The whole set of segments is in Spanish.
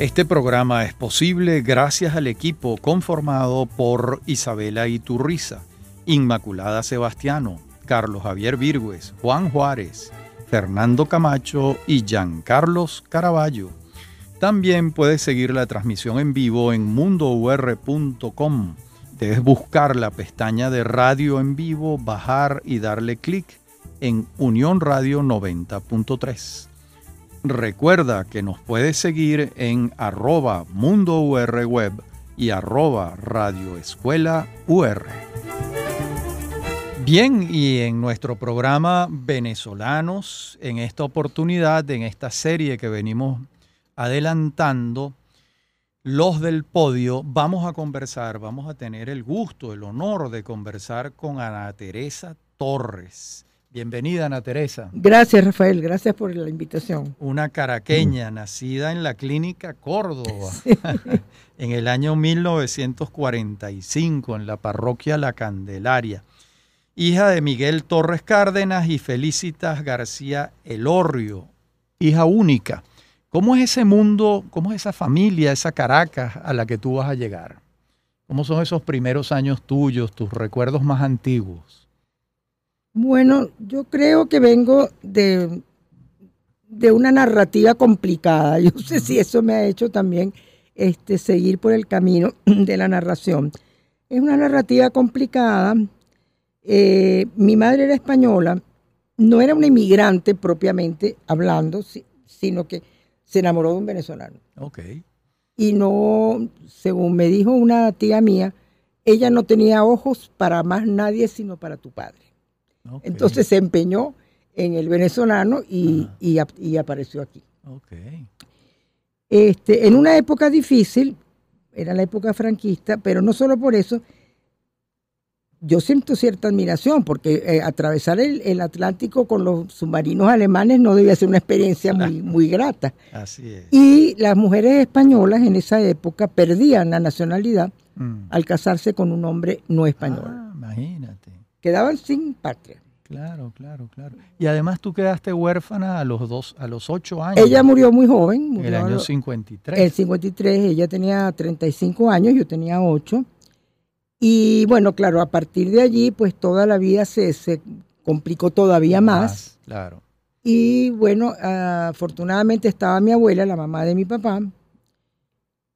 Este programa es posible gracias al equipo conformado por Isabela Iturriza, Inmaculada Sebastiano, Carlos Javier Virgües, Juan Juárez, Fernando Camacho y Giancarlos Caraballo. También puedes seguir la transmisión en vivo en mundour.com. Debes buscar la pestaña de radio en vivo, bajar y darle clic en Unión Radio 90.3. Recuerda que nos puedes seguir en arroba Mundo Web y arroba Radio Escuela UR. Bien, y en nuestro programa Venezolanos, en esta oportunidad, en esta serie que venimos adelantando, los del podio, vamos a conversar, vamos a tener el gusto, el honor de conversar con Ana Teresa Torres. Bienvenida, Ana Teresa. Gracias, Rafael. Gracias por la invitación. Una caraqueña nacida en la clínica Córdoba en el año 1945 en la parroquia La Candelaria. Hija de Miguel Torres Cárdenas y Felicitas García Elorrio, hija única. ¿Cómo es ese mundo, cómo es esa familia, esa Caracas a la que tú vas a llegar? ¿Cómo son esos primeros años tuyos, tus recuerdos más antiguos? Bueno, yo creo que vengo de, de una narrativa complicada. Yo no sé si eso me ha hecho también este, seguir por el camino de la narración. Es una narrativa complicada. Eh, mi madre era española, no era una inmigrante propiamente hablando, sino que se enamoró de un venezolano. Ok. Y no, según me dijo una tía mía, ella no tenía ojos para más nadie sino para tu padre. Entonces se empeñó en el venezolano y, y, apareció aquí. Okay. Este, en una época difícil, era la época franquista, pero no solo por eso, yo siento cierta admiración porque eh, atravesar el, Atlántico con los submarinos alemanes no debía ser una experiencia muy, muy grata. Así es. Y las mujeres españolas en esa época perdían la nacionalidad mm. al casarse con un hombre no español. Ah. Quedaban sin patria. Claro, claro, claro. Y además tú quedaste huérfana a los dos, a los ocho años. Ella murió muy joven. en el año 53. El 53, ella tenía 35 años, yo tenía 8. Y bueno, claro, a partir de allí, pues toda la vida se, se complicó todavía más. Claro. Y bueno, afortunadamente estaba mi abuela, la mamá de mi papá,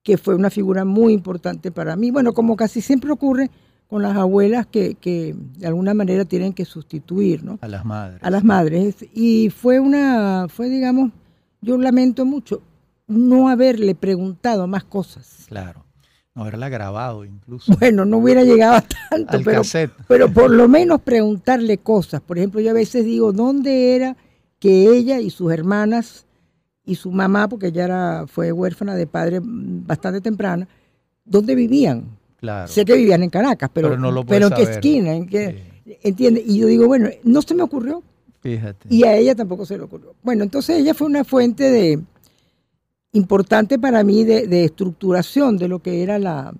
que fue una figura muy importante para mí. Bueno, como casi siempre ocurre con las abuelas que, que de alguna manera tienen que sustituir, ¿no? A las madres. A las madres. Y fue una, fue digamos, yo lamento mucho no haberle preguntado más cosas. Claro. No haberla grabado incluso. Bueno, no hubiera llegado a tanto, pero, pero por lo menos preguntarle cosas. Por ejemplo, yo a veces digo, ¿dónde era que ella y sus hermanas y su mamá, porque ella era, fue huérfana de padre bastante temprana, ¿dónde vivían? Claro. Sé que vivían en Caracas, pero, pero, en qué esquina, en qué, ¿entiende? Y yo digo, bueno, no se me ocurrió. Fíjate. Y a ella tampoco se le ocurrió. Bueno, entonces ella fue una fuente de, importante para mí de, estructuración de lo que era la,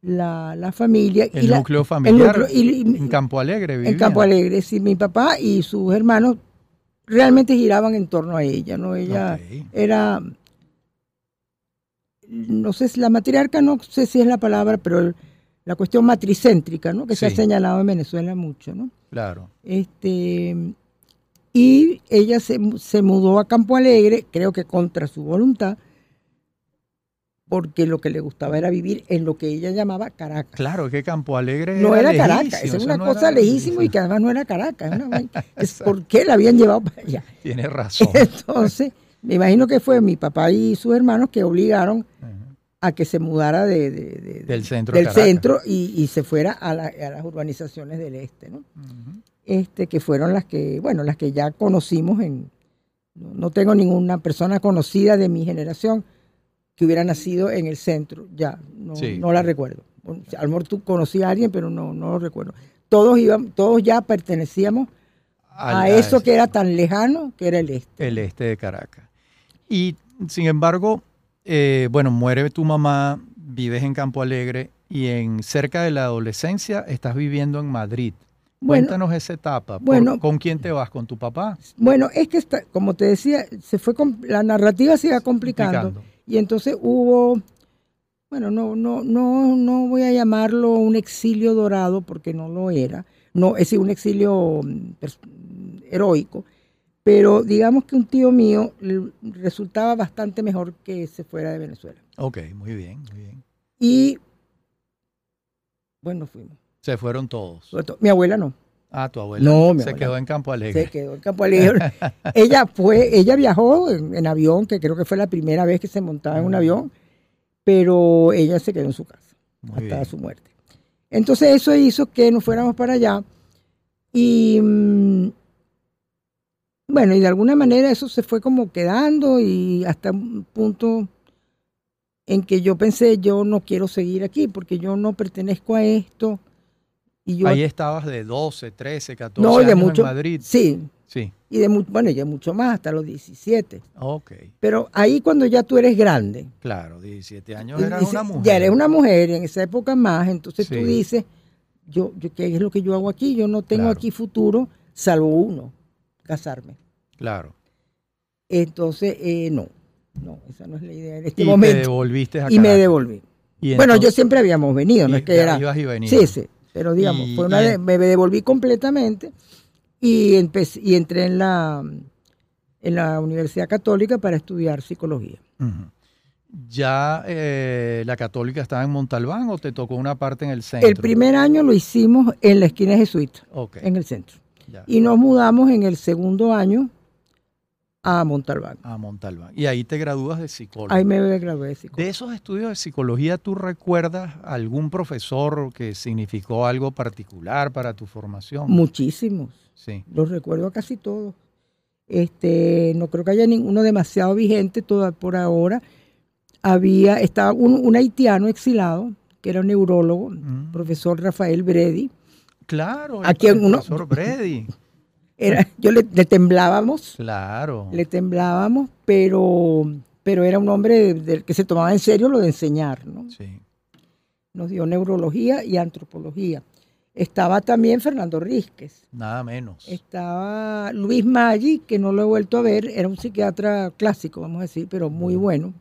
la, familia. El y núcleo familiar en Campo Alegre. En Campo Alegre, sí. Mi papá y sus hermanos realmente giraban en torno a ella, ¿no? Ella era, no sé si la matriarca, no sé si es la palabra, pero la cuestión matricéntrica, ¿no? Que se ha señalado en Venezuela mucho, ¿no? Claro. Este, y ella se, se mudó a Campo Alegre, creo que contra su voluntad, porque lo que le gustaba era vivir en lo que ella llamaba Caracas. Claro, que Campo Alegre no era, Caracas, es una cosa lejísima y que además no era Caracas. es ¿Por qué la habían llevado para allá? Tiene razón. Entonces, me imagino que fue mi papá y sus hermanos que obligaron a que se mudara de, del centro, del centro y, se fuera a, las urbanizaciones del este, ¿no? Este, que fueron las que, bueno, las que ya conocimos en, no tengo ninguna persona conocida de mi generación que hubiera nacido en el centro, ya, no, la recuerdo. A lo mejor tú conocías a alguien, pero no, no lo recuerdo. Todos, iban, todos ya pertenecíamos a, eso que era tan lejano, que era el este. El este de Caracas. Y, sin embargo, eh, bueno, muere tu mamá, vives en Campo Alegre y en cerca de la adolescencia estás viviendo en Madrid. Cuéntanos esa etapa. Bueno, ¿Con quién te vas? ¿Con tu papá? Bueno, es que, está, como te decía, se fue la narrativa se iba complicando Y entonces hubo, bueno, no, no, no, no voy a llamarlo un exilio dorado porque no lo era, no, es decir, un exilio mm, heroico, pero digamos que un tío mío resultaba bastante mejor que se fuera de Venezuela. Ok, muy bien, muy bien. Y bueno, fuimos. Se fueron todos. Mi abuela no. Ah, tu abuela. No, mi se quedó en Campo Alegre. Se quedó en Campo Alegre. ella fue, ella viajó en, avión, que creo que fue la primera vez que se montaba en un avión, pero ella se quedó en su casa hasta su muerte. Entonces eso hizo que nos fuéramos para allá y mm, bueno, y de alguna manera eso se fue como quedando y hasta un punto en que yo pensé, yo no quiero seguir aquí porque yo no pertenezco a esto. Y yo, Ahí estabas de 12, 13, 14 años de mucho, en Madrid. Sí. Sí. Y de bueno, ya mucho más, hasta los 17. Ok. Pero ahí cuando ya tú eres grande. Claro, 17 años eras una mujer. Ya eres una mujer, en esa época más, entonces tú dices, yo, yo, ¿qué es lo que yo hago aquí? Yo no tengo aquí futuro, salvo uno, casarme. Claro. Entonces, eh, no. No, esa no es la idea en este y momento. Te devolviste a Y me devolví. bueno, yo siempre habíamos venido, no es que era. y sí, sí, pero digamos, fue una me devolví completamente y, empecé, y entré en la, en la Universidad Católica para estudiar psicología. ¿Ya eh, la católica estaba en Montalbán o te tocó una parte en el centro? El primer año lo hicimos en la esquina jesuita, en el centro. Y nos mudamos en el segundo año a Montalbán. A Montalbán. Y ahí te gradúas de psicólogo. Ahí me gradué de psicólogo. De esos estudios de psicología, ¿tú recuerdas algún profesor que significó algo particular para tu formación? Muchísimos. Sí. Los recuerdo casi todos. Este, no creo que haya ninguno demasiado vigente toda, por ahora. Había, estaba un, haitiano exilado, que era un neurólogo, mm. profesor Rafael Bredi. Claro, el profesor Bredi. Era, yo le, temblábamos. Claro. Le temblábamos, pero, pero era un hombre del que se tomaba en serio lo de enseñar, ¿no? Sí. Nos dio neurología y antropología. Estaba también Fernando Rísquez. Nada menos. Estaba Luis Maggi, que no lo he vuelto a ver, era un psiquiatra clásico, vamos a decir, pero muy bueno.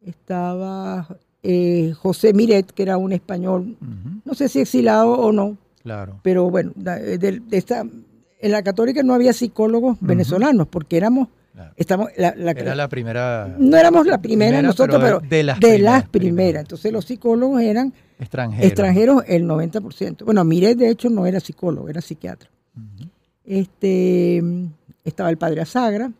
Estaba eh, José Miret, que era un español, no sé si exilado o no. Claro. Pero bueno, de, de esta, en la católica no había psicólogos venezolanos porque éramos Estamos, la, Era la primera. No éramos la primera, nosotros, pero, de las, primeras, Entonces los psicólogos eran extranjeros, extranjeros el 90%. Bueno, Miret de hecho no era psicólogo, era psiquiatra. este, estaba el padre Asagra.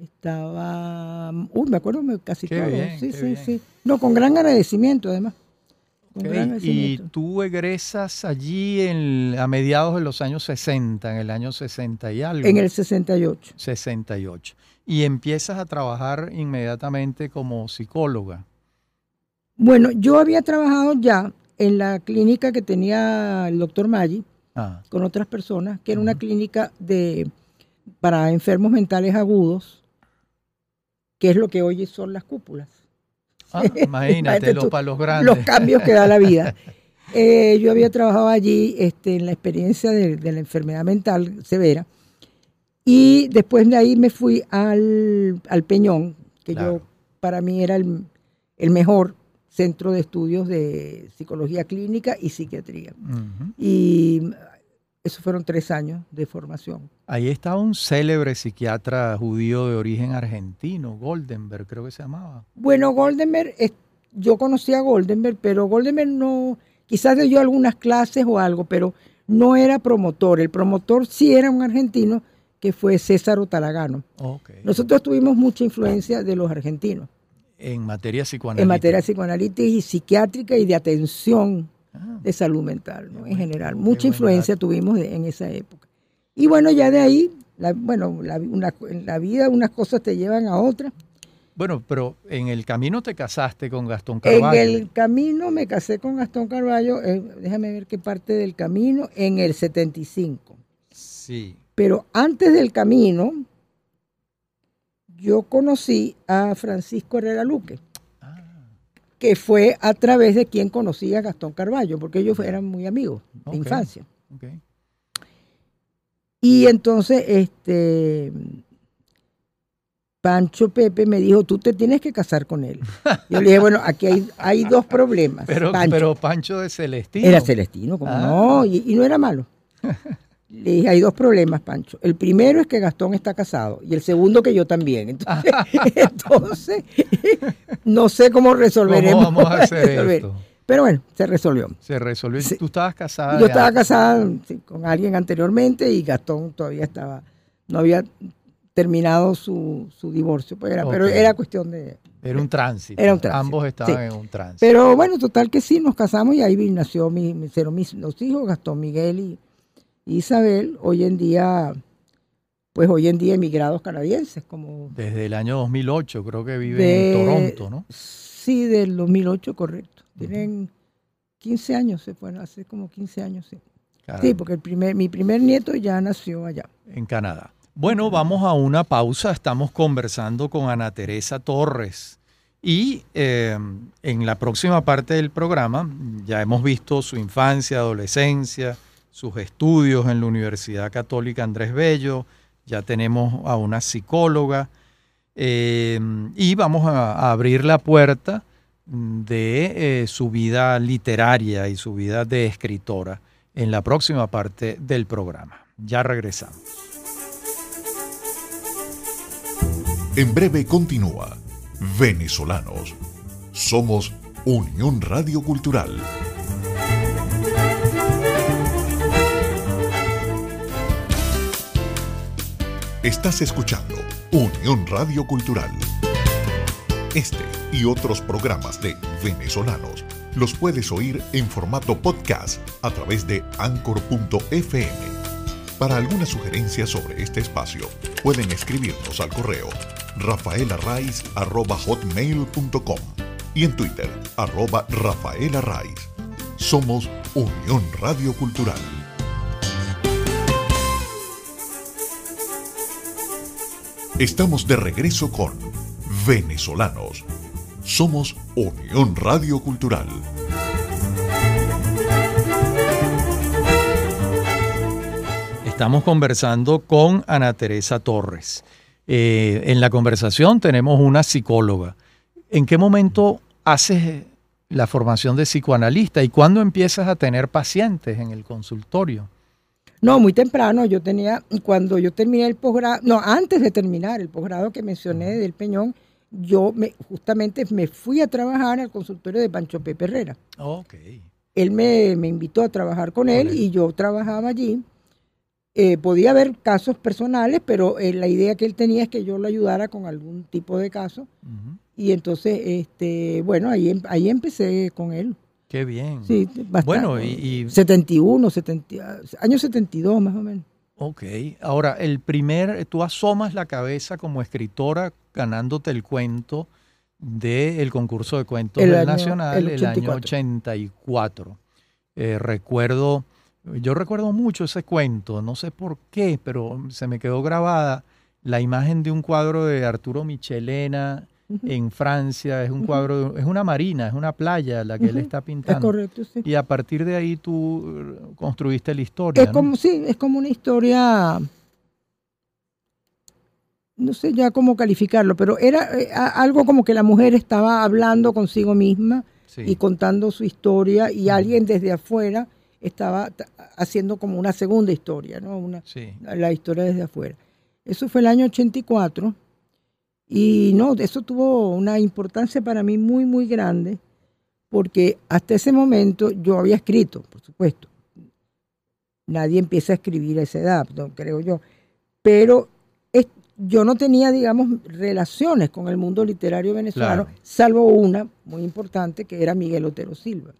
Estaba. Uy, me acuerdo casi todo. sí, sí, sí. No, con gran agradecimiento además. Y tú egresas allí en, a mediados de los años 60, en el año 60 y algo. En el 68. 68. Y empiezas a trabajar inmediatamente como psicóloga. Bueno, yo había trabajado ya en la clínica que tenía el doctor Maggi ah. con otras personas, que era una clínica de para enfermos mentales agudos, que es lo que hoy son las cúpulas. Ah, imagínate, los palos grandes. Los cambios que da la vida. Eh, yo había trabajado allí este, en la experiencia de, la enfermedad mental severa. Y después de ahí me fui al, Peñón, que yo para mí era el, mejor centro de estudios de psicología clínica y psiquiatría. Y esos fueron tres años de formación. Ahí estaba un célebre psiquiatra judío de origen argentino, Goldenberg, creo que se llamaba. Bueno, Goldenberg, yo conocí a Goldenberg, pero Goldenberg no, quizás dio algunas clases o algo, pero no era promotor. El promotor sí era un argentino que fue César Otalagano. Nosotros tuvimos mucha influencia de los argentinos. En materia psicoanalítica. En materia psicoanalítica y psiquiátrica y de atención Ah. de salud mental, en general. Mucha influencia tuvimos en esa época. Y bueno, ya de ahí, bueno, en la vida unas cosas te llevan a otras. Bueno, pero en el camino te casaste con Gastón Carballo. En el camino me casé con Gastón Carballo, eh, déjame ver qué parte del camino, en el 75. Sí. Pero antes del camino, yo conocí a Francisco Herrera Luque que fue a través de quien conocía a Gastón Carballo, porque ellos eran muy amigos de infancia. Y entonces, este, Pancho Pepe me dijo, tú te tienes que casar con él. Yo le dije, bueno, aquí hay, hay dos problemas. Pero Pancho, pero Pancho de Celestino. Era Celestino, como ah. no, y, no era malo. Le dije, hay dos problemas, Pancho. El primero es que Gastón está casado y el segundo que yo también. Entonces, no sé cómo resolveremos. ¿Cómo vamos a hacer esto? Pero bueno, se resolvió. Se resolvió. ¿Tú estabas casada? Yo estaba casada con alguien anteriormente y Gastón todavía estaba, no había terminado su, su divorcio, pues era, pero era cuestión de... Era un tránsito. Era un tránsito. Ambos estaban en un tránsito. Pero bueno, total que sí, nos casamos y ahí nació mi, mis los hijos, Gastón Miguel y, Isabel, hoy en día, pues hoy en día emigrados canadienses. como Desde el año 2008 creo que viven en Toronto, ¿no? Sí, del 2008, correcto. Tienen 15 años, se fueron, hace como 15 años, sí. Sí, porque el primer, mi primer nieto ya nació allá. En Canadá. Bueno, vamos a una pausa. Estamos conversando con Ana Teresa Torres. Y eh, en la próxima parte del programa ya hemos visto su infancia, adolescencia, sus estudios en la Universidad Católica Andrés Bello, ya tenemos a una psicóloga eh, y vamos a, abrir la puerta de eh, su vida literaria y su vida de escritora en la próxima parte del programa. Ya regresamos. En breve continúa Venezolanos. Somos Unión Radio Cultural. Estás escuchando Unión Radio Cultural. Este y otros programas de Venezolanos los puedes oír en formato podcast a través de anchor.fm. Para alguna sugerencia sobre este espacio, pueden escribirnos al correo rafaelarraiz.com y en Twitter, arroba rafaelarraiz. Somos Unión Radio Cultural. Estamos de regreso con Venezolanos. Somos Unión Radio Cultural. Estamos conversando con Ana Teresa Torres. Eh, en la conversación tenemos una psicóloga. ¿En qué momento haces la formación de psicoanalista y cuándo empiezas a tener pacientes en el consultorio? No, muy temprano. Yo tenía, cuando yo terminé el posgrado, no, antes de terminar el posgrado que mencioné del Peñón, yo me, justamente me fui a trabajar al consultorio de Pancho Pepe Herrera. Okay. Él me, invitó a trabajar con él y yo trabajaba allí eh, podía haber casos personales, pero eh, la idea que él tenía es que yo lo ayudara con algún tipo de caso. Y entonces, este, bueno, ahí, em, ahí empecé con él. Qué bien. Sí, bastante. Bueno, y, 71, 70, año 72 más o menos. Ok, ahora el primer, tú asomas la cabeza como escritora ganándote el cuento del concurso de cuentos del Nacional el, año 84. Eh, recuerdo yo recuerdo mucho ese cuento, no sé por qué, pero se me quedó grabada la imagen de un cuadro de Arturo Michelena en Francia, es un cuadro, es una marina, es una playa la que él está pintando. Es correcto, sí. Y a partir de ahí tú uh, construiste la historia. Es como, sí, es como una historia, no sé ya cómo calificarlo, pero era eh, algo como que la mujer estaba hablando consigo misma y contando su historia y alguien desde afuera estaba haciendo como una segunda historia, ¿no? Una, La historia desde afuera. Eso fue el año 84 y no, eso tuvo una importancia para mí muy, muy grande porque hasta ese momento yo había escrito, por supuesto. Nadie empieza a escribir a esa edad, creo yo. Pero yo no tenía, digamos, relaciones con el mundo literario venezolano, salvo una muy importante que era Miguel Otero Silva.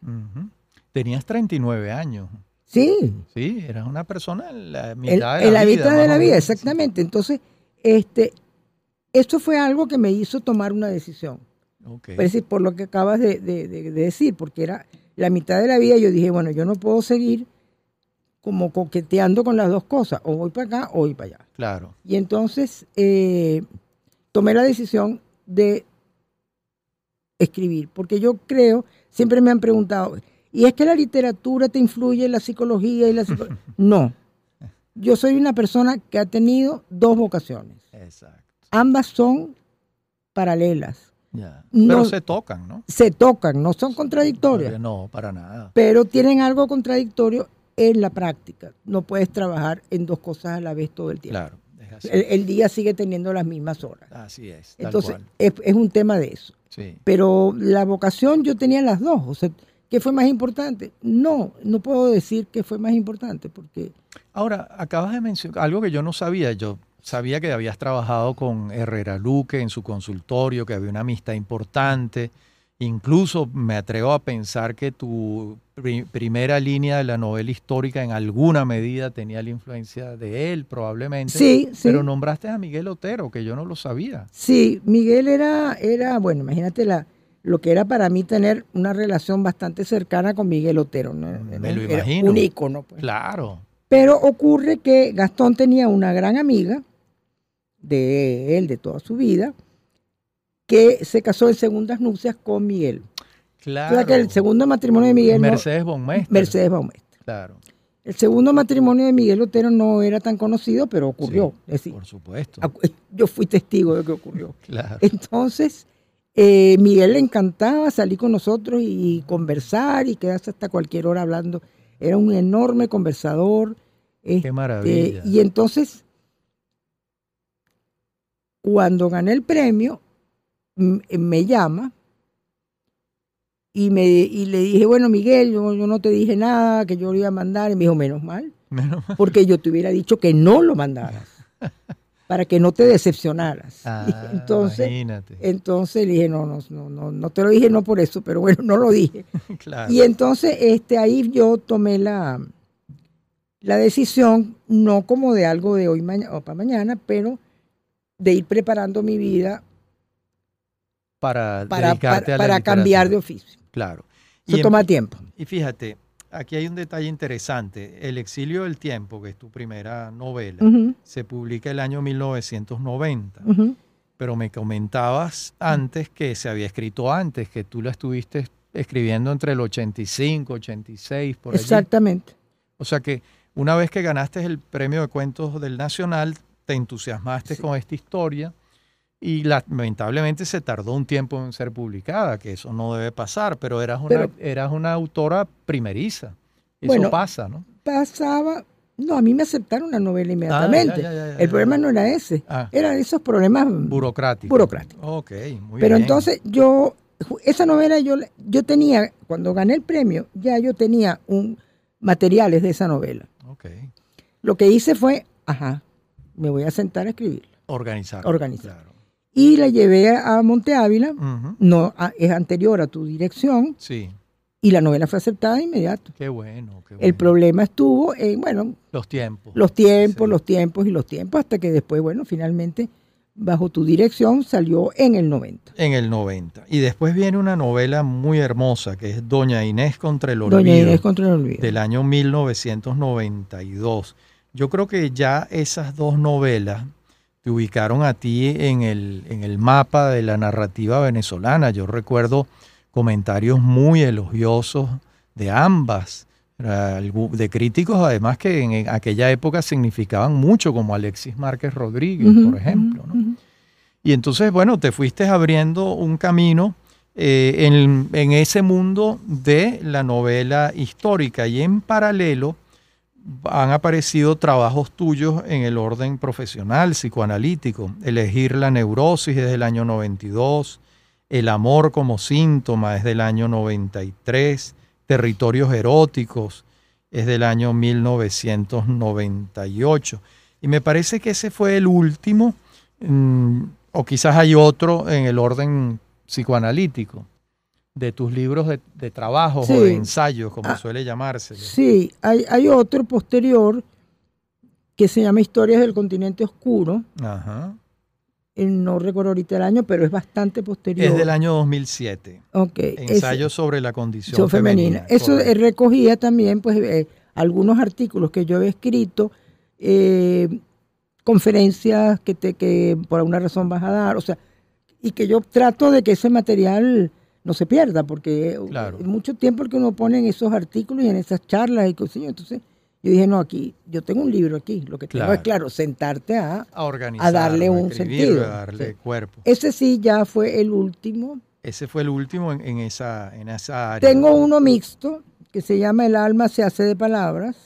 Tenías 39 años. Sí. Sí, eras una persona en la mitad de la, vida. mitad de la vida, exactamente. Entonces, este, esto fue algo que me hizo tomar una decisión. Okay. Por, por lo que acabas de, decir, porque era la mitad de la vida, yo dije, bueno, yo no puedo seguir como coqueteando con las dos cosas, o voy para acá o voy para allá. Claro. Y entonces eh, tomé la decisión de escribir, porque yo creo, siempre me han preguntado, y es que la literatura te influye en la psicología y la No. yo soy una persona que ha tenido dos vocaciones. Exacto. Ambas son paralelas. No- Pero se tocan, ¿no? Se tocan, no son contradictorias, No, para nada. pero tienen algo contradictorio en la práctica. No puedes trabajar en dos cosas a la vez todo el tiempo. Claro, es así. El, el día sigue teniendo las mismas horas. Así es, tal Entonces, cual. es, es un tema de eso. Sí. Pero la vocación yo tenía las dos. O sea, ¿qué fue más importante? No, no puedo decir que fue más importante porque Ahora, acabas de mencionar algo que yo no sabía. Yo sabía que habías trabajado con Herrera Luque en su consultorio, que había una amistad importante. Incluso me atrevo a pensar que tu pri- primera línea de la novela histórica en alguna medida tenía la influencia de él, probablemente. Sí, sí. Pero nombraste a Miguel Otero, que yo no lo sabía. Sí, Miguel era, era bueno, imagínate la, lo que era para mí tener una relación bastante cercana con Miguel Otero. ¿no? Me lo Era imagino. Un ícono, pues. Claro. Pero ocurre que Gastón tenía una gran amiga de él, de toda su vida, que se casó en segundas nupcias con Miguel. Claro. O sea que el segundo matrimonio de Miguel Mercedes. Mercedes Baumeister. Claro, El segundo matrimonio de Miguel Otero no era tan conocido, pero ocurrió. Sí, Es decir, por supuesto. yo fui testigo de que ocurrió. Claro. Entonces, eh, Miguel le encantaba salir con nosotros y conversar y quedarse hasta cualquier hora hablando. Era un enorme conversador. Qué este, maravilla. y entonces, cuando gané el premio, me llama y, me, y le dije, bueno, Miguel, yo, yo no te dije nada, que yo lo iba a mandar. Y me dijo, menos mal, Menos mal. porque yo te hubiera dicho que no lo mandaras, para que no te decepcionaras. Ah, entonces, imagínate. entonces le dije, no, no, no, no, no te lo dije no por eso, pero bueno, no lo dije. claro. Y entonces este, ahí yo tomé la, la decisión, no como de algo de hoy mañana o para mañana, pero de ir preparando mi vida para para, para, a la para cambiar de oficio. Claro. Eso en- toma tiempo. y fíjate, aquí hay un detalle interesante. El exilio del tiempo, que es tu primera novela, se publica el año 1990. ujú. Pero me comentabas antes que se había escrito antes, que tú la estuviste escribiendo entre el 85, 86, por allí. Exactamente. O sea que una vez que ganaste el premio de cuentos del Nacional, te entusiasmaste Sí. con esta historia y lamentablemente se tardó un tiempo en ser publicada, que eso no debe pasar, pero eras una, Pero- eras una autora primeriza. Eso Bueno, pasa, ¿no? Pasaba, no, a mí me aceptaron una novela inmediatamente. Ah, ya, ya, ya, el problema no era ese, Ah, eran esos problemas burocrático. burocráticos. Ok, muy Pero bien. entonces yo, esa novela yo, yo tenía, cuando gané el premio, ya yo tenía un materiales de esa novela. Ok, Lo que hice fue, ajá, me voy a sentar a escribirla. organizar. Organizar. Claro. Y la llevé a Monte Ávila, no, a- es anterior a tu dirección, Sí, y la novela fue aceptada de inmediato. qué bueno. Qué El bueno. problema estuvo en, bueno, Los tiempos. los tiempos, Sí. los tiempos y los tiempos, hasta que después, bueno, finalmente, bajo tu dirección, salió en el 90. En el 90. Y después viene una novela muy hermosa que es Doña Inés contra el olvido. Doña Inés contra el olvido. del año 1992. Yo creo que ya esas dos novelas te ubicaron a ti en el, en el mapa de la narrativa venezolana. Yo recuerdo comentarios muy elogiosos de ambas, algu- de críticos además que en aquella época significaban mucho, como Alexis Márquez Rodríguez, por ejemplo. Y entonces, bueno, te fuiste abriendo un camino eh, en, en ese mundo de la novela histórica y en paralelo han aparecido trabajos tuyos en el orden profesional, psicoanalítico. Elegir la neurosis desde el año 92, El amor como síntoma es del año 93, Territorios eróticos es del año 1998. Y me parece que ese fue el último Mm, o quizás hay otro en el orden psicoanalítico de tus libros de, de trabajo o de ensayos, como Ah, suele llamarse. Sí, hay, hay otro posterior que se llama Historias del Continente Oscuro. Ajá. Eh, No recuerdo ahorita el año, pero es bastante posterior. Es del año 2007. Ok, ese- Ensayos sobre la condición femenina. femenina. Eso correcto. eh, recogía también pues eh, algunos artículos que yo había escrito, eh, conferencias que, te, que por alguna razón vas a dar, o sea, y que yo trato de que ese material no se pierda, porque Claro. es mucho tiempo el que uno pone en esos artículos y en esas charlas y cosas, entonces Yo dije, no, aquí, yo tengo un libro aquí. Lo que tengo Claro. es, claro, sentarte a... A organizar. a darle un sentido. A darle Sí. cuerpo. Ese sí ya fue el último. Ese fue el último en, en esa, en esa área. Tengo uno mixto que se llama El alma se hace de palabras.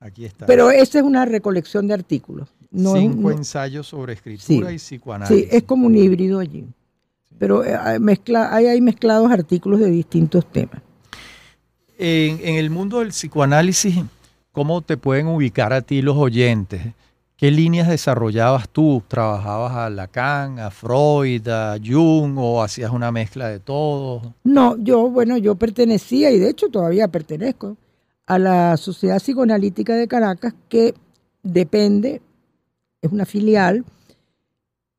Aquí está. pero esa es una recolección de artículos. No es Cinco no- ensayos sobre escritura Sí. y psicoanálisis. sí, es como un híbrido allí. Pero eh, hay mezcla, hay ahí mezclados artículos de distintos temas. En, en el mundo del psicoanálisis, ¿cómo te pueden ubicar a ti los oyentes? ¿Qué líneas desarrollabas tú? ¿Trabajabas a Lacan, a Freud, a Jung o hacías una mezcla de todos? No, yo, bueno, yo pertenecía y de hecho todavía pertenezco a la Sociedad Psicoanalítica de Caracas que depende, es una filial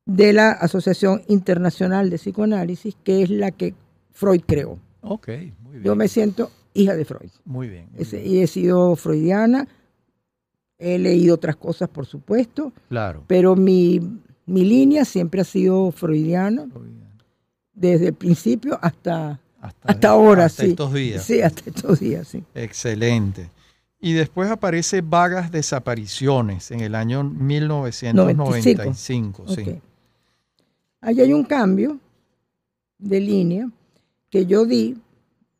de la Asociación Internacional de Psicoanálisis, que es la que Freud creó. Ok, muy bien. Yo me siento hija de Freud Muy bien. muy Ese- bien. y he sido freudiana, he leído otras cosas, por supuesto, Claro. pero mi, mi línea siempre ha sido freudiana, desde el principio hasta, Hasta, hasta ahora, hasta sí. estos días. Sí, hasta estos días, sí. Excelente. Y después aparece Vagas Desapariciones en el año 1995. Sí. Ok. Ahí hay un cambio de línea que yo di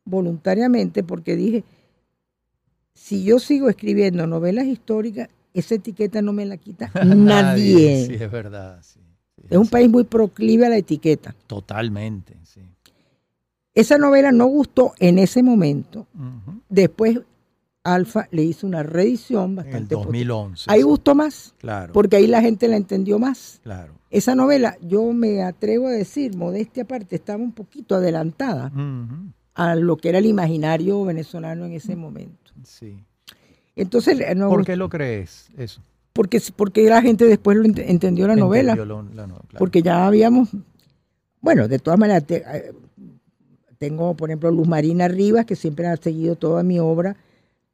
voluntariamente porque dije, si yo sigo escribiendo novelas históricas, esa etiqueta no me la quita nadie. Sí, es verdad. sí. Sí, Es un sí. país muy proclive a la etiqueta. Totalmente, sí. Esa novela no gustó en ese momento. Después Alfa le hizo una reedición En el bastante potente. 2011. Ahí gustó más, Claro, porque ahí la gente la entendió más. claro. Esa novela, yo me atrevo a decir, modestia aparte, estaba un poquito adelantada a lo que era el imaginario venezolano en ese momento. Sí. Entonces, eh, no, ¿Por qué lo crees? Eso. porque, porque la gente después lo ent- entendió la novela, Entendió lo- la no- claro. porque ya habíamos, bueno, de todas maneras, te- eh, tengo, por ejemplo, Luz Marina Rivas, que siempre ha seguido toda mi obra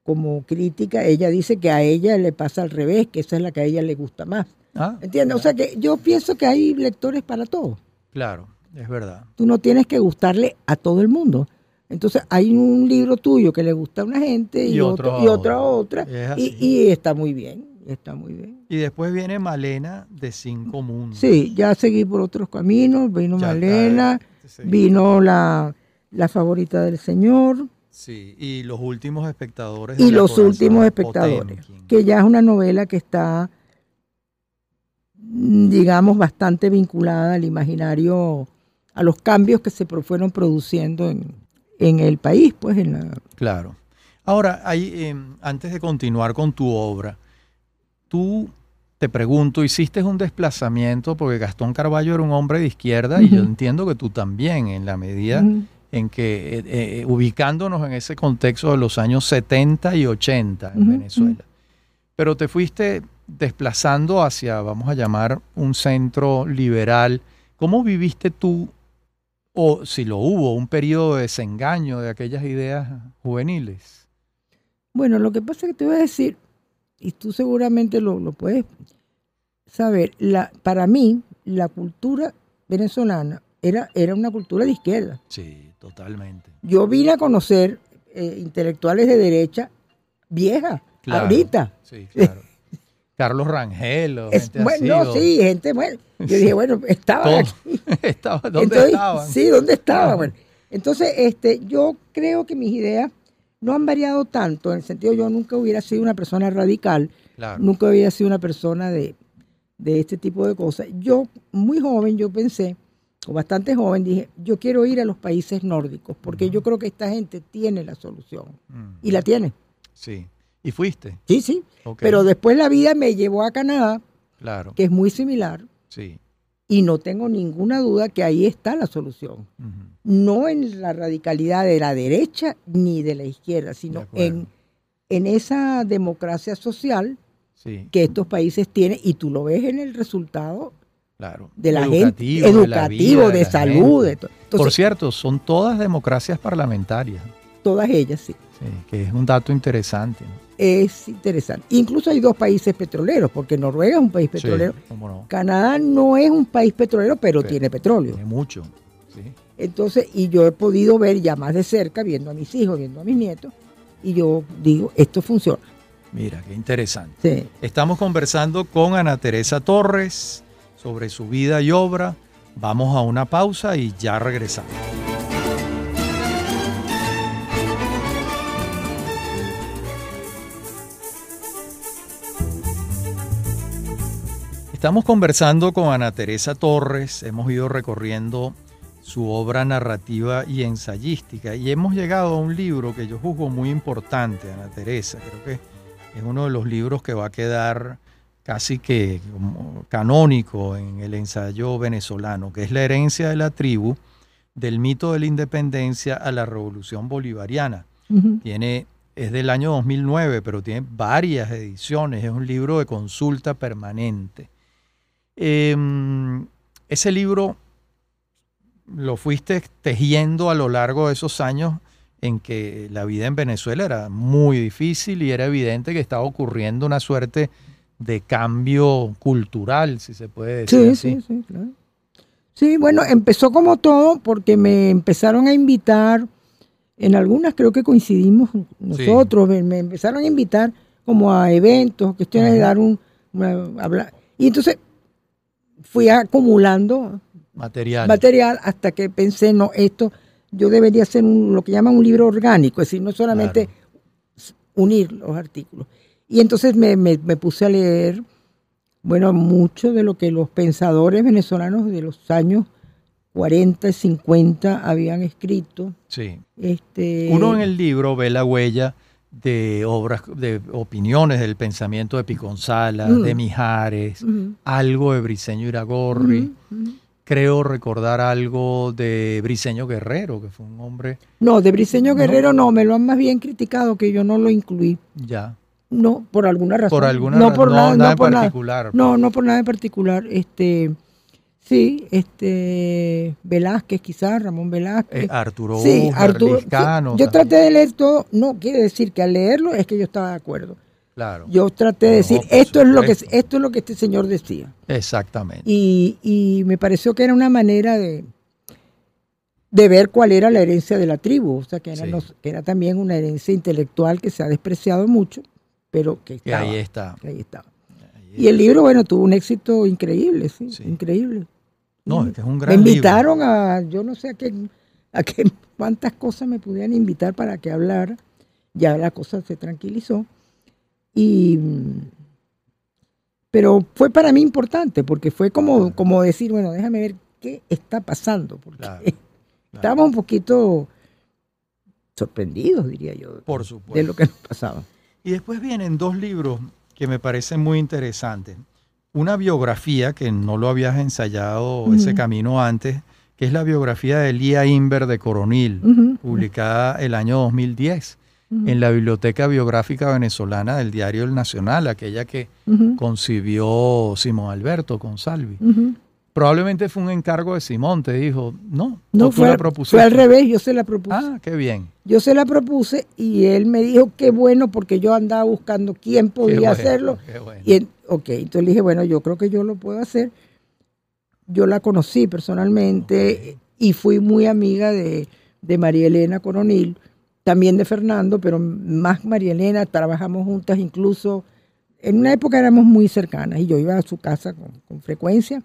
como crítica, ella dice que a ella le pasa al revés, que esa es la que a ella le gusta más. Ah, ¿Entiendes? O sea que yo pienso que hay lectores para todo. claro, es verdad. Tú no tienes que gustarle a todo el mundo. Entonces hay un libro tuyo que le gusta a una gente y, Y otro, otro y a otra a otra. Y, está muy bien, está muy bien. Y después viene Malena de Cinco Mundos. Sí, ya seguí por otros caminos, vino Ya, Malena, Sí. vino la, la favorita del Señor Sí, y los últimos espectadores. y los últimos espectadores, Potemkin. que ya es una novela que está, mm, digamos, bastante vinculada al imaginario, a los cambios que se fueron produciendo en, en el país, pues en la, Claro. Ahora, ahí, eh, antes de continuar con tu obra, tú te pregunto, hiciste un desplazamiento porque Gastón Carballo era un hombre de izquierda y yo entiendo que tú también, en la medida. En que, eh, eh, ubicándonos en ese contexto de los años 70 y 80 en Venezuela, pero te fuiste desplazando hacia, vamos a llamar, un centro liberal. ¿Cómo viviste tú, o si lo hubo, un periodo de desengaño de aquellas ideas juveniles? Bueno, lo que pasa es que te voy a decir, y tú seguramente lo, lo puedes saber, la, para mí la cultura venezolana era, era una cultura de izquierda. Sí, totalmente. Yo vine a conocer eh, intelectuales de derecha vieja, Claro. ahorita. Sí, claro. Carlos Rangel, o Es, gente bueno, así, no, o- sí, gente, bueno. Yo dije, bueno, estaba aquí. Estaba- ¿Dónde Entonces, estaban? Sí, ¿dónde estaba? Bueno, entonces, este, yo creo que mis ideas no han variado tanto, en el sentido yo nunca hubiera sido una persona radical, Claro. nunca había sido una persona de, de este tipo de cosas. Yo, muy joven, yo pensé, o bastante joven, dije, yo quiero ir a los países nórdicos, porque yo creo que esta gente tiene la solución. Mm, Y la tiene. Sí. ¿Y fuiste? Sí, sí. Pero después la vida me llevó a Canadá, Claro. que es muy similar, Sí. y no tengo ninguna duda que ahí está la solución. No en la radicalidad de la derecha ni de la izquierda, sino en, en esa democracia social Sí, que estos países tienen, y tú lo ves en el resultado claro. de la Educativo, gente, de educativo, vida de, salud, de. Por cierto, son todas democracias parlamentarias, todas ellas sí. sí, que es un dato interesante. ¿no? Es interesante. Incluso hay dos países petroleros, porque Noruega es un país petrolero. Sí, cómo no. Canadá no es un país petrolero, pero tiene petróleo. Tiene mucho. Sí. Entonces, y yo he podido ver ya más de cerca, viendo a mis hijos, viendo a mis nietos, y yo digo, esto funciona. Mira, qué interesante. Estamos conversando con Ana Teresa Torres sobre su vida y obra. Vamos a una pausa y ya regresamos. Estamos conversando con Ana Teresa Torres, hemos ido recorriendo su obra narrativa y ensayística y hemos llegado a un libro que yo juzgo muy importante, Ana Teresa, creo que es uno de los libros que va a quedar casi que canónico en el ensayo venezolano, que es La herencia de la tribu, del mito de la independencia a la revolución bolivariana. Tiene es del año 2009, pero tiene varias ediciones, es un libro de consulta permanente. Em, ese libro lo fuiste tejiendo a lo largo de esos años en que la vida en Venezuela era muy difícil y era evidente que estaba ocurriendo una suerte de cambio cultural, si se puede decir. Sí, sí, sí, claro. Sí, bueno, empezó como todo porque me empezaron a invitar, en algunas creo que coincidimos nosotros, me, empezaron a invitar como a eventos, cuestiones de dar un, hablar. Y entonces fui acumulando material. material hasta que pensé, no, esto yo debería hacer lo que llaman un libro orgánico, es decir, no solamente unir los artículos. Y entonces me, puse a leer, bueno, mucho de lo que los pensadores venezolanos de los años 40 y 50 habían escrito. Sí. Este, Uno en el libro ve la huella de obras, de opiniones del pensamiento de Piconzala, de Mijares, algo de Briceño Iragorri. Creo recordar algo de Briceño Guerrero, que fue un hombre. No, de Briceño Guerrero no, me lo han más bien criticado que yo no lo incluí. Ya. No, por alguna razón. Por alguna no por nada, no, en particular. No, no por nada en particular. Este, Sí, este Velázquez quizás, Ramón Velázquez. Eh, Arturo sí, Arturo, Yo traté de leer todo, no quiere decir que al leerlo es que yo estaba de acuerdo. Claro. Yo traté de decir, esto es lo que esto es lo que este señor decía. Exactamente. Y, y me pareció que era una manera de, de ver cuál era la herencia de la tribu, o sea, que era, que era también una herencia intelectual que se ha despreciado mucho, pero que, estaba, ahí está. ahí estaba. y el libro, bueno, tuvo un éxito increíble, sí. increíble. No, es que es un gran Me invitaron a, yo no sé a qué, a qué, cuántas cosas me pudieran invitar para que hablara. Ya la cosa se tranquilizó. Y, pero fue para mí importante, porque fue como, como decir, bueno, déjame ver qué está pasando, porque estábamos un poquito sorprendidos, diría yo, Por supuesto. de lo que nos pasaba. Y después vienen dos libros que me parecen muy interesantes. Una biografía que no lo habías ensayado ese camino antes, que es la biografía de Lía Inver de Coronil, publicada el año 2010 en la Biblioteca Biográfica Venezolana del Diario El Nacional, aquella que concibió Simón Alberto Consalvi. Probablemente fue un encargo de Simón, te dijo, no, no fue, fue al revés, yo se la propuse. Ah, qué bien. Yo se la propuse y él me dijo, qué bueno, porque yo andaba buscando quién podía hacerlo. Qué bueno. Y ok, entonces le dije, bueno, yo creo que yo lo puedo hacer. Yo la conocí personalmente y fui muy amiga de, de María Elena Coronil, también de Fernando, pero más María Elena, trabajamos juntas incluso. En una época éramos muy cercanas y yo iba a su casa con frecuencia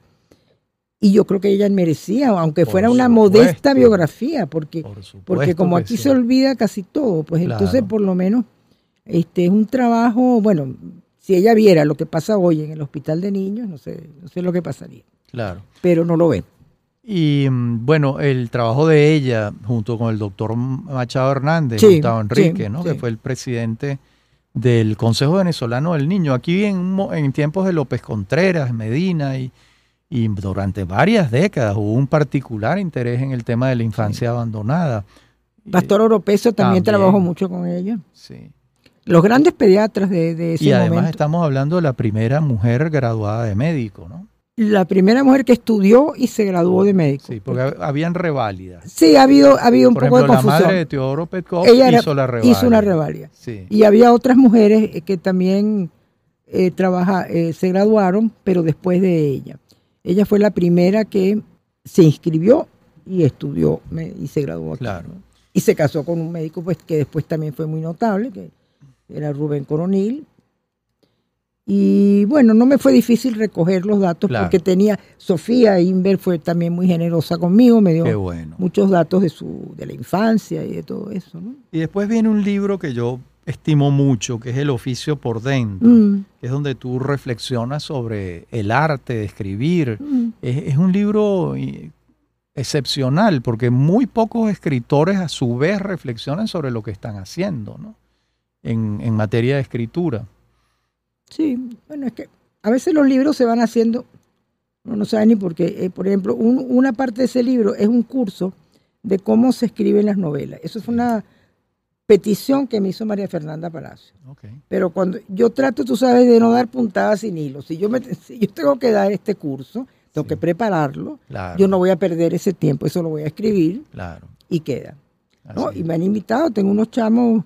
y yo creo que ella merecía, aunque fuera una modesta biografía, porque, porque como aquí se olvida casi todo, pues entonces por lo menos este es un trabajo, bueno, si ella viera lo que pasa hoy en el hospital de niños, no sé, no sé lo que pasaría. Claro. Pero no lo ve. Y mm, bueno, el trabajo de ella junto con el doctor Machado Hernández, Gustavo Enrique, ¿no? que fue el presidente del Consejo Venezolano del Niño, aquí en, en tiempos de López Contreras, Medina y y durante varias décadas hubo un particular interés en el tema de la infancia abandonada. Pastor Oropeso también, trabajó mucho con ella. Sí. Los grandes pediatras de, de ese Y además estamos hablando de la primera mujer graduada de médico, ¿no? La primera mujer que estudió y se graduó de médico. Sí, porque habían reválidas. Sí, ha habido, ha habido un poco de confusión. La madre de Teodoro Petkov hizo la reválida. Hizo una reválida. Sí. Y había otras mujeres que también eh, trabaja, eh, se graduaron, pero después de ella. Ella fue la primera que se inscribió y estudió y se graduó aquí. Claro. y se casó con un médico pues que después también fue muy notable, que era Rubén Coronil. Y bueno, no me fue difícil recoger los datos porque tenía, Sofía Inver fue también muy generosa conmigo, me dio muchos datos de, su, de la infancia y de todo eso. Y después viene un libro que yo estimo mucho, que es El oficio por dentro, mm. Es donde tú reflexionas sobre el arte de escribir. Mm. Es, un libro excepcional porque muy pocos escritores a su vez reflexionan sobre lo que están haciendo ¿no? en, materia de escritura. Sí, bueno, es que a veces los libros se van haciendo, uno no sabe ni por qué. Eh, por ejemplo, una parte de ese libro es un curso de cómo se escriben las novelas. Eso es una petición que me hizo María Fernanda Palacio. Pero cuando yo trato, tú sabes, de no dar puntadas sin hilo. Si yo, me, yo tengo que dar este curso, tengo que prepararlo, yo no voy a perder ese tiempo, eso lo voy a escribir claro. y queda. Y me han invitado, tengo unos chamos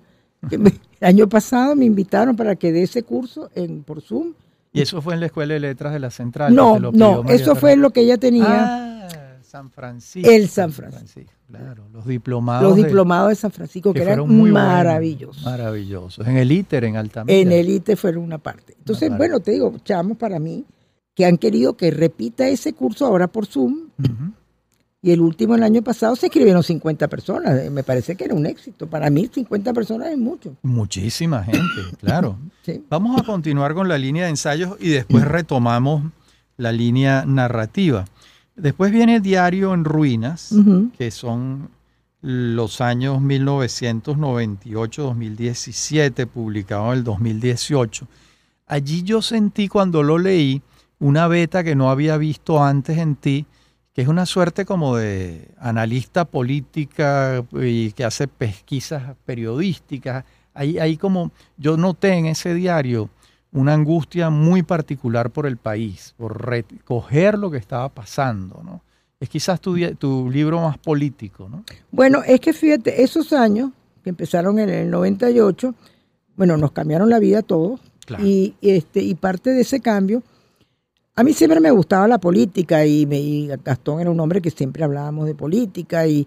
que el año pasado me invitaron para que dé ese curso en, por Zoom. ¿Y eso fue en la Escuela de Letras de la Central? No, no, eso fue lo que ella tenía. Ah, San Francisco. El San Francisco. Claro, los diplomados. Los diplomados de, San Francisco, que, eran muy maravillosos. maravillosos. En el ITER, en Altamira. En el ITER fueron una parte. Entonces, bueno, te digo, chamos para mí, que han querido que repita ese curso ahora por Zoom. Y el último, el año pasado, se escribieron 50 personas. Eh, me parece que era un éxito. Para mí, 50 personas es mucho. Muchísima gente, claro. Vamos a continuar con la línea de ensayos y después retomamos la línea narrativa. Después viene Diario en Ruinas, que son los años 1998-2017, publicado en el 2018. Allí yo sentí cuando lo leí una beta que no había visto antes en ti, que es una suerte como de analista política y que hace pesquisas periodísticas. Ahí, ahí como yo noté en ese diario una angustia muy particular por el país, por recoger lo que estaba pasando, ¿no? Es quizás tu, tu libro más político, ¿no? Bueno, es que fíjate, esos años que empezaron en el 98, bueno, nos cambiaron la vida todos y, este, y parte de ese cambio, a mí siempre me gustaba la política y, me, Gastón era un hombre que siempre hablábamos de política y,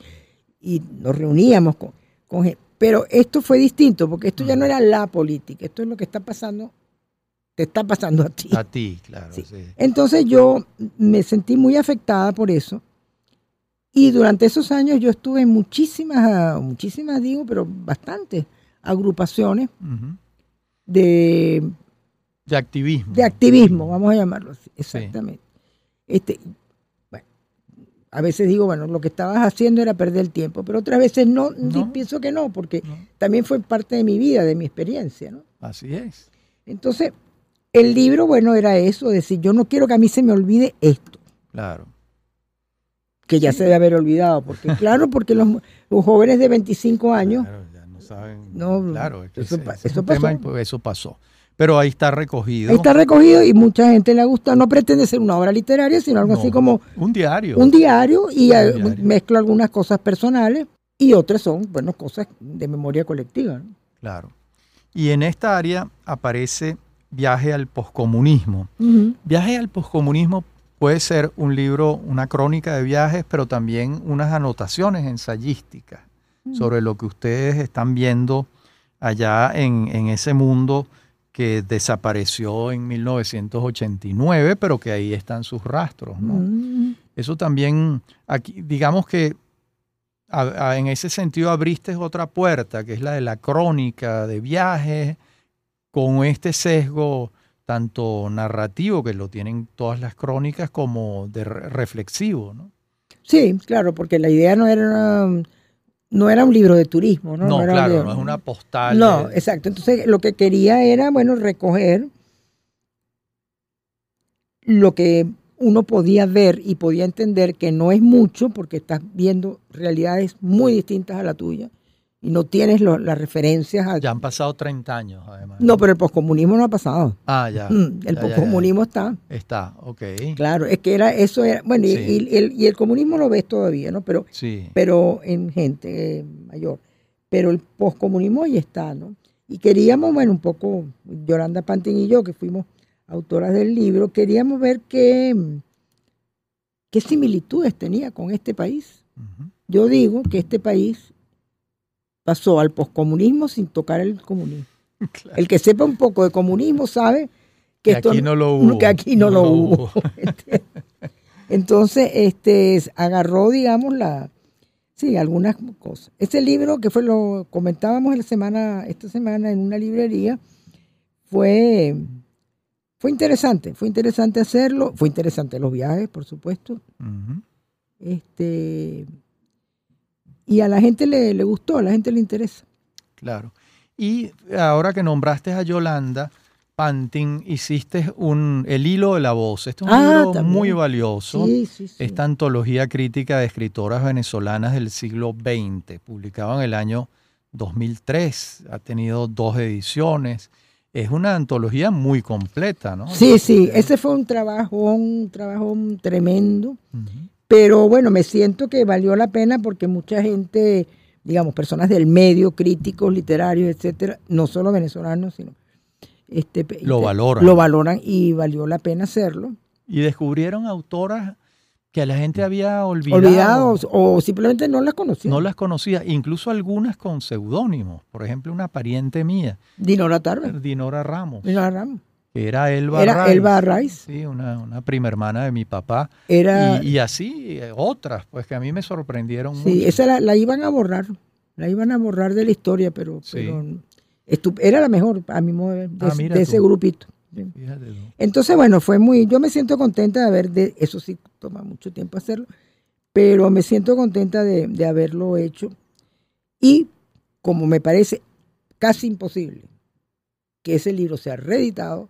nos reuníamos con, con... Pero esto fue distinto, porque esto ya no era la política, esto es lo que está pasando te está pasando a ti. A ti, claro. Entonces yo me sentí muy afectada por eso. Y durante esos años yo estuve en muchísimas, muchísimas digo, pero bastantes agrupaciones de... De activismo. De activismo, vamos a llamarlo así, exactamente. Este, bueno, a veces digo, bueno, lo que estabas haciendo era perder el tiempo, pero otras veces no, pienso que no, porque también fue parte de mi vida, de mi experiencia, ¿no? Así es. Entonces, el libro, bueno, era eso, decir, yo no quiero que a mí se me olvide esto. Claro. Que ya se debe haber olvidado, porque claro, porque los, jóvenes de 25 años... Claro, ya no saben. No, claro, eso, pasó. eso pasó. Pero ahí está recogido. Ahí está recogido y mucha gente le gusta. No pretende ser una obra literaria, sino algo así como... Un diario. Un diario y mezclo algunas cosas personales y otras son, bueno, cosas de memoria colectiva. Claro. Y en esta área aparece Viaje al poscomunismo. Viaje al poscomunismo puede ser un libro, una crónica de viajes, pero también unas anotaciones ensayísticas sobre lo que ustedes están viendo allá en, ese mundo que desapareció en 1989, pero que ahí están sus rastros. Eso también, aquí, digamos que en ese sentido abriste otra puerta, que es la de la crónica de viajes, con este sesgo tanto narrativo, que lo tienen todas las crónicas, como de reflexivo, ¿no? Sí, claro, porque la idea no era no era un libro de turismo, ¿no? No, claro, no es una postal. No, exacto. Entonces lo que quería era, bueno, recoger lo que uno podía ver y podía entender que no es mucho, porque estás viendo realidades muy distintas a la tuya y no tienes las referencias. A... Ya han pasado 30 años, además. No, pero el poscomunismo no ha pasado. Ah, ya. Mm, el poscomunismo está. Está, ok. Claro, es que era, eso era, bueno, y, el, y, el, comunismo lo ves todavía, ¿no? Pero, sí. pero en gente mayor. Pero el poscomunismo ahí está, ¿no? Y queríamos, bueno, un poco, Yolanda Pantin y yo, que fuimos autoras del libro, queríamos ver qué, qué similitudes tenía con este país. Yo digo que este país pasó al poscomunismo sin tocar el comunismo. El que sepa un poco de comunismo sabe que, aquí no lo hubo. Que aquí no, lo, hubo. Entonces, este, agarró, digamos, la, sí, algunas cosas. Este libro que fue lo comentábamos la semana, esta semana en una librería, fue, fue interesante, fue interesante hacerlo, fue interesante los viajes, por supuesto. Este, y a la gente le, le gustó, a la gente le interesa. Claro. Y ahora que nombraste a Yolanda Pantin, hiciste un, El hilo de la voz. Este es un ah, libro muy valioso. Esta antología crítica de escritoras venezolanas del siglo XX, publicado en el año 2003. Ha tenido dos ediciones. Es una antología muy completa, ¿no? Sí, sí. Ese fue un trabajo, un trabajo tremendo. Pero bueno, me siento que valió la pena porque mucha gente digamos, personas del medio, críticos, literarios, etcétera, no solo venezolanos, sino este, lo valoran. Lo valoran y valió la pena hacerlo. Y descubrieron autoras que la gente había olvidado. Olvidado o simplemente no las conocía. No las conocía, incluso algunas con seudónimos. Por ejemplo, una pariente mía. Dinora Tarver. Dinora Ramos. Dinora Ramos. Era Elba Era Elba Rice. Sí, una, una, prima hermana de mi papá. Era, y, así eh, otras, pues que a mí me sorprendieron sí, esa la, iban a borrar. La iban a borrar de la historia, pero, era la mejor, a mi modo de, ah, de, ese grupito. Entonces, bueno, fue muy. Yo me siento contenta de haber. De, eso sí, toma mucho tiempo hacerlo. Pero me siento contenta de, de haberlo hecho. Y, como me parece casi imposible que ese libro sea reeditado,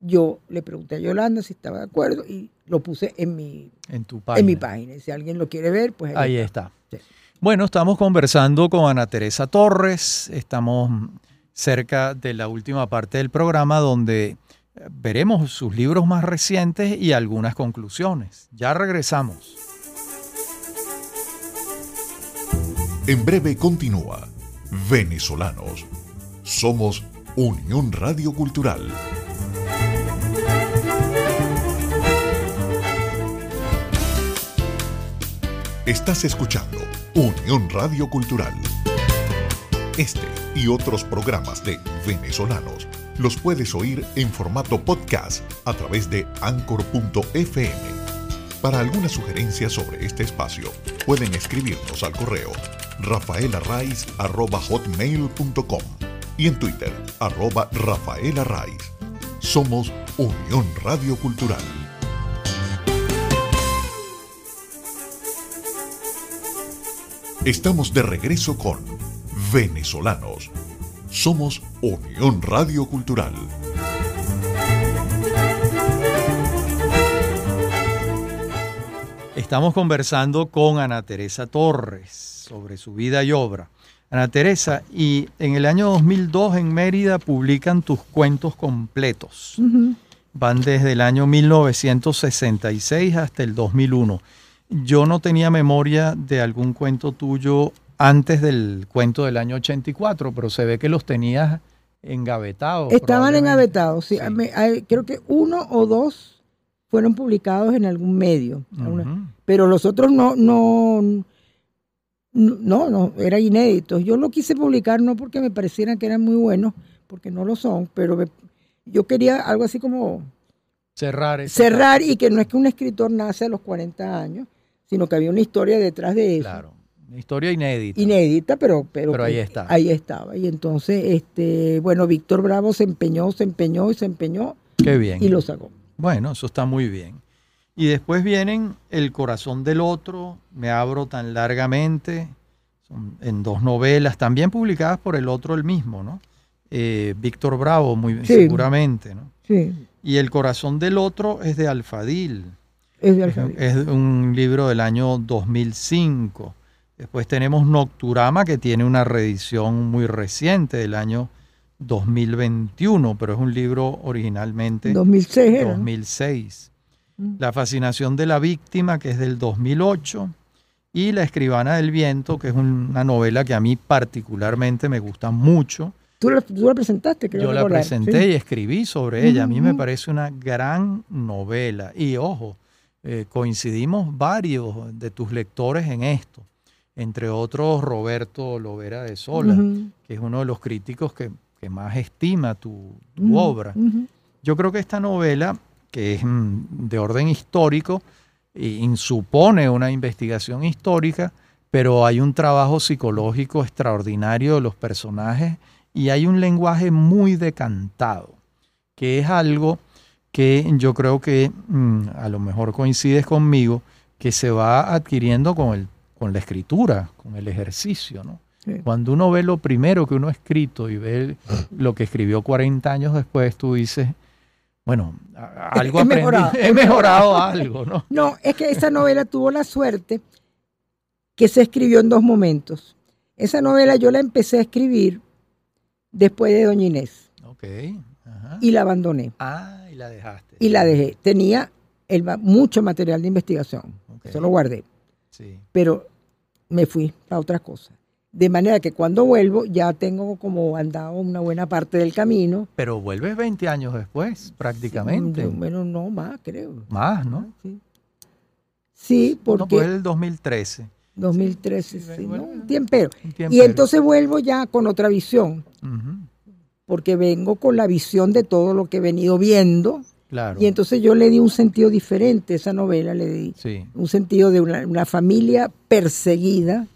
yo le pregunté a Yolanda si estaba de acuerdo y lo puse en mi, en tu página. En mi página. Si alguien lo quiere ver, pues ahí, está. Bueno, estamos conversando con Ana Teresa Torres. Estamos cerca de la última parte del programa donde veremos sus libros más recientes y algunas conclusiones. Ya regresamos. En breve continúa. Venezolanos. Somos Unión Radio Cultural. Estás escuchando Unión Radio Cultural. Este y otros programas de venezolanos los puedes oír en formato podcast a través de anchor.fm. Para alguna sugerencia sobre este espacio, pueden escribirnos al correo rafaelarraiz.com y en Twitter, arroba Rafaela Raiz. Somos Unión Radio Cultural. Estamos de regreso con Venezolanos. Somos Unión Radio Cultural. Estamos conversando con Ana Teresa Torres sobre su vida y obra. Ana Teresa, y en el año 2002 en Mérida publican tus cuentos completos. Van desde el año 1966 hasta el 2001. Yo no tenía memoria de algún cuento tuyo antes del cuento del año 84, pero se ve que los tenías engavetados. Estaban engavetados, sí. creo que uno o dos fueron publicados en algún medio, pero los otros no, no, no, no, era inédito. Yo lo quise publicar no porque me parecieran que eran muy buenos, porque no lo son, pero yo quería algo así como cerrar. Cerrar y que no es que un escritor nace a los 40 años, sino que había una historia detrás de eso. Claro, una historia inédita. Inédita, pero... Pero, pero ahí está. Ahí estaba. Y entonces, este, bueno, Víctor Bravo se empeñó, se empeñó y se empeñó. Qué bien. Y lo sacó. Bueno, eso está muy bien. Y después vienen El corazón del otro, Me abro tan largamente, son en dos novelas, también publicadas por el otro el mismo, ¿no? Eh, Víctor Bravo, muy seguramente, ¿no? Sí. Y El corazón del otro es de Alfadil. Es de Alfadil. Es, un libro del año 2005. Después tenemos Nocturama, que tiene una reedición muy reciente del año 2021, pero es un libro originalmente 2006. 2006. La fascinación de la víctima, que es del 2008, y La escribana del viento, que es una novela que a mí particularmente me gusta mucho. Tú la, presentaste, creo. Yo la presenté y escribí sobre ella. A mí me parece una gran novela. Y ojo, eh, coincidimos varios de tus lectores en esto, entre otros Roberto Lovera de Sola, que es uno de los críticos que, que más estima tu, tu obra. Yo creo que esta novela, que es mm, de orden histórico, y supone una investigación histórica, pero hay un trabajo psicológico extraordinario de los personajes y hay un lenguaje muy decantado, que es algo que yo creo que mm, a lo mejor coincides conmigo, que se va adquiriendo con, el, con la escritura, con el ejercicio, ¿no? Sí. Cuando uno ve lo primero que uno ha escrito y ve lo que escribió 40 años después, tú dices, bueno, algo He aprendí, mejorado. he mejorado algo, ¿no? No, es que esa novela tuvo la suerte que se escribió en dos momentos. Esa novela yo la empecé a escribir después de Doña Inés Ok. ajá. y la abandoné ah, y la dejaste. y la dejé. Tenía el mucho material de investigación, Ok, eso lo guardé, Sí. pero me fui a otras cosas. De manera que cuando vuelvo ya tengo como andado una buena parte del camino. Pero vuelves 20 años después, prácticamente. Sí, Bueno, no más, creo. Más, ¿no? Sí, Sí, No, porque pues el 2013. 2013, sí, sí, ¿no? un tiempero. un Y entonces vuelvo ya con otra visión, porque vengo con la visión de todo lo que he venido viendo. Claro. Y entonces yo le di un sentido diferente a esa novela, le di Sí. un sentido de una, una familia perseguida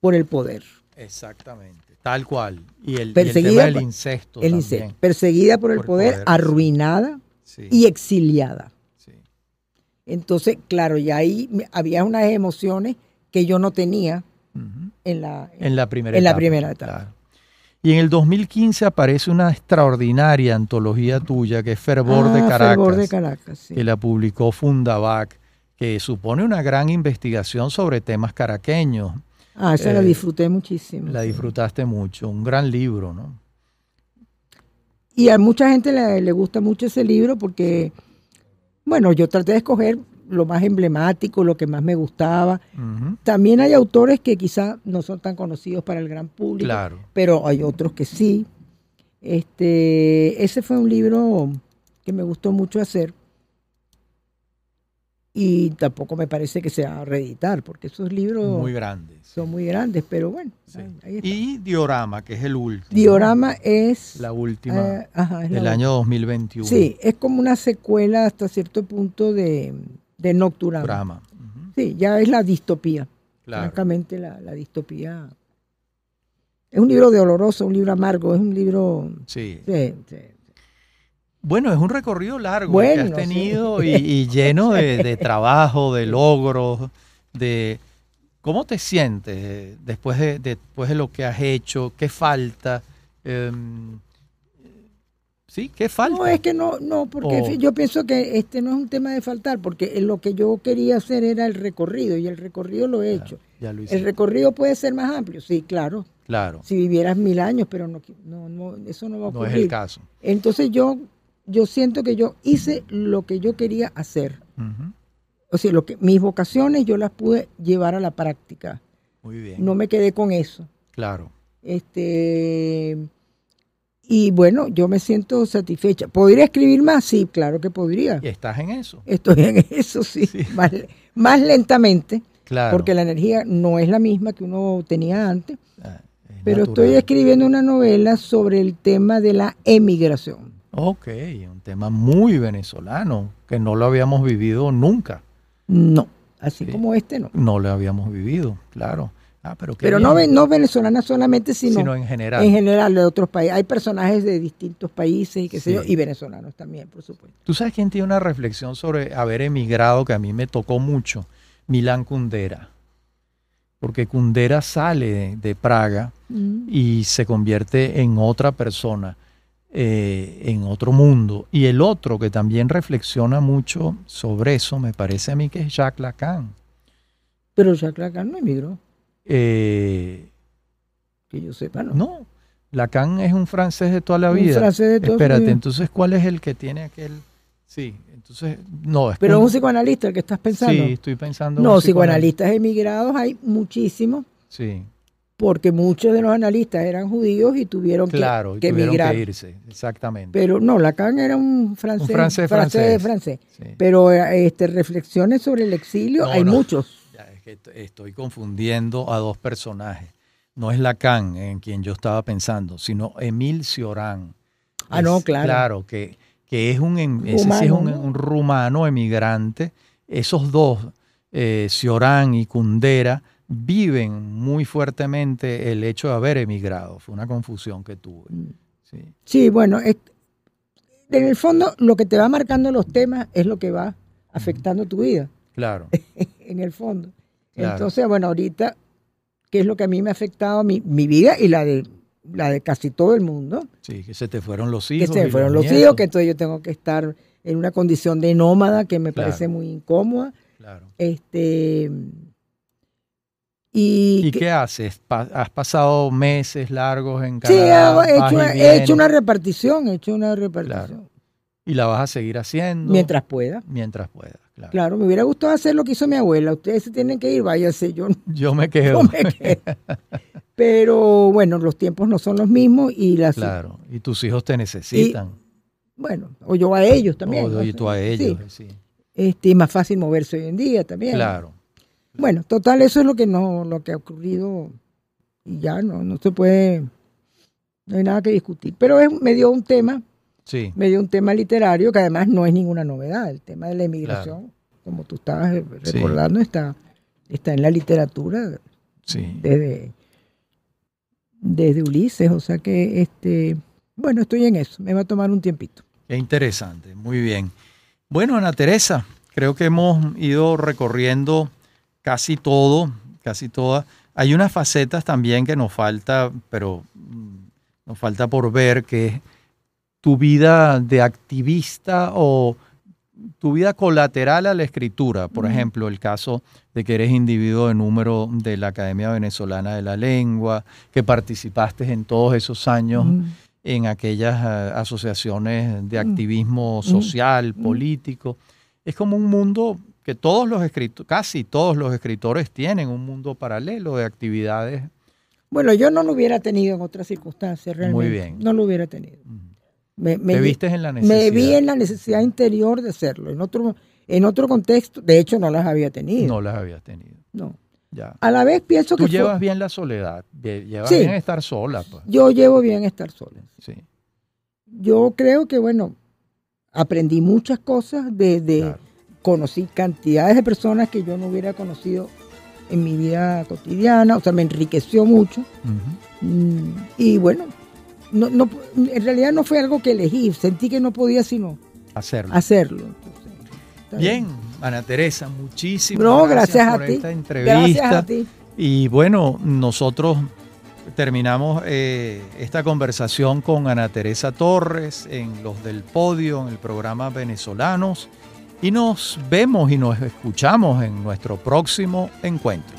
por el poder. Exactamente. Tal cual. Y el, y el Perseguida tema del incesto El también. incesto, perseguida por el Por el poder, arruinada Sí, y exiliada. sí. Entonces, claro, ya ahí había unas emociones que yo no tenía en la... En la primera En la etapa. primera etapa. claro. Y en el 2015 aparece una extraordinaria antología tuya que es Fervor de Ah, Caracas, Fervor de Caracas, sí. que la publicó Fundavac, que supone una gran investigación sobre temas caraqueños. Ah, esa la eh, disfruté muchísimo. La disfrutaste mucho, un gran libro, ¿no? Y a mucha gente le, le gusta mucho ese libro porque, bueno, yo traté de escoger lo más emblemático, lo que más me gustaba. También hay autores que quizá no son tan conocidos para el gran público, Claro. pero hay otros que sí. Este, ese fue un libro que me gustó mucho hacer y tampoco me parece que se va a reeditar porque esos libros Muy grande. sí. son muy grandes, pero bueno, Sí. ahí- ahí está. Y Diorama, que es el último. Diorama es, La última eh, ajá, es la del última. año 2021. Sí, es como una secuela hasta cierto punto de, de Nocturama. Sí, ya es la distopía. Claro. Francamente, la, la distopía. Es un libro doloroso, un libro amargo, es un libro. Sí. sí, sí. Bueno, es un recorrido largo Bueno, que has sí. tenido y, y lleno de, de trabajo, de logros, de cómo te sientes eh, después de, después de lo que has hecho, qué falta, Em, sí, qué falta. No, es que no, no, porque O- yo pienso que este no es un tema de faltar, porque lo que yo quería hacer era el recorrido y el recorrido lo he hecho. Ya lo El recorrido puede ser más amplio, sí, claro. Claro, Si vivieras mil años, pero no, no, no, eso no va a no ocurrir. es el caso. Entonces yo, yo siento que yo hice lo que yo quería hacer. O sea, lo que, mis vocaciones yo las pude llevar a la práctica. Muy bien. No me quedé con eso. Claro. Este, y bueno, yo me siento satisfecha. ¿Podría escribir más? Sí, claro que podría. Y estás en eso. Estoy en eso, sí, Sí. Más, más lentamente, Claro. porque la energía no es la misma que uno tenía antes. Ah, es Pero natural. estoy escribiendo una novela sobre el tema de la emigración. Ok, un tema muy venezolano que no lo habíamos vivido nunca. No, así Sí. como este no. No lo habíamos vivido, claro. Ah, pero Pero no, no venezolana solamente, sino, sino en general. en general de otros países. Hay personajes de distintos países y qué sé Sí. yo, y venezolanos también, por supuesto. ¿Tú sabes quién tiene una reflexión sobre haber emigrado que a mí me tocó mucho? Milán Kundera. Porque Kundera sale de, de Praga y se convierte en otra persona, eh, en otro mundo. Y el otro que también reflexiona mucho sobre eso, me parece a mí que es Jacques Lacan. Pero Jacques Lacan no emigró, Eh, que yo sepa, ¿no? no, Lacan es un francés de toda la Un vida. francés de toda Espérate, vida. entonces, ¿cuál es el que tiene aquel? Sí, entonces, no, es Pero es un psicoanalista el que estás pensando. Sí, estoy pensando. en no, un psicoanalista. psicoanalistas emigrados hay muchísimos, Sí, porque muchos de los analistas eran judíos y tuvieron que- claro, y que, tuvieron emigrar. que irse, exactamente. Pero no, Lacan era un francés, francés francés, francés. francés. Sí. Pero este, reflexiones sobre el exilio No, hay no. muchos. Ya, es que estoy confundiendo a dos personajes. No es Lacan en quien yo estaba pensando, sino Emil Cioran. Ah, no, claro. Claro, que, que es un, em, ese sí es un, rumano emigrante. Esos dos, eh, Cioran y Kundera, viven muy fuertemente el hecho de haber emigrado. Fue una confusión que tuve. Mm. Sí, sí bueno, en el fondo lo que te va marcando los temas es lo que va afectando tu vida. Claro. en el fondo. Entonces, bueno, ahorita, ¿qué es lo que a mí me ha afectado mi, mi vida y la de la de casi todo el mundo. Sí, que se te fueron los hijos. Que se te fueron los, hijos, que entonces yo tengo que estar en una condición de nómada que me parece muy incómoda. Claro. Este, ¿Y, qué haces? ¿Has pasado meses largos en Canadá? Sí, he hecho, una repartición, he hecho una repartición. ¿Y la vas a seguir haciendo? Mientras pueda. Mientras pueda, claro. Claro, me hubiera gustado hacer lo que hizo mi abuela. Ustedes se tienen que ir, váyase. Yo, yo me quedo. Pero bueno, los tiempos no son los mismos y las... Claro, y tus hijos te necesitan. bueno, o yo a ellos también. O tú a ellos, sí. Este, es más fácil moverse hoy en día también. Claro. Bueno, total, eso es lo que no, lo que ha ocurrido y ya no, no se puede, no hay nada que discutir. Pero me dio un tema, sí. me dio un tema literario que además no es ninguna novedad. El tema de la emigración, como tú estabas recordando, está, está en la literatura sí. desde, desde Ulises. O sea que, este, bueno, estoy en eso. Me va a tomar un tiempito. Qué interesante, muy bien. Bueno, Ana Teresa, creo que hemos ido recorriendo casi todo, casi todas. Hay unas facetas también que nos falta, pero mm, nos falta por ver, que es tu vida de activista o tu vida colateral a la escritura. Por ejemplo, el caso de que eres individuo de número de la Academia Venezolana de la Lengua, que participaste en todos esos años en aquellas eh, asociaciones de activismo social, político. Es como un mundo que todos los escritores, casi todos los escritores tienen un mundo paralelo de actividades. Bueno, yo no lo hubiera tenido en otras circunstancias realmente. Muy bien. No lo hubiera tenido. me, viste en la necesidad. Me vi en la necesidad interior de hacerlo. En otro, en otro contexto, de hecho, no las había tenido. No las había tenido. No. Ya. A la vez pienso que. Tú llevas bien la soledad. Llevas bien estar sola. Pues. Yo llevo bien estar sola. Sí. Yo creo que, bueno, aprendí muchas cosas de, conocí cantidades de personas que yo no hubiera conocido en mi vida cotidiana, o sea, me enriqueció mucho. Mm, y bueno, no, no, en realidad no fue algo que elegí, sentí que no podía sino hacerlo. hacerlo. bien, Ana Teresa, muchísimas no, gracias, por esta entrevista. Gracias a ti. Y bueno, nosotros terminamos eh, esta conversación con Ana Teresa Torres en Los del Podio, en el programa Venezolanos y nos vemos y nos escuchamos en nuestro próximo encuentro.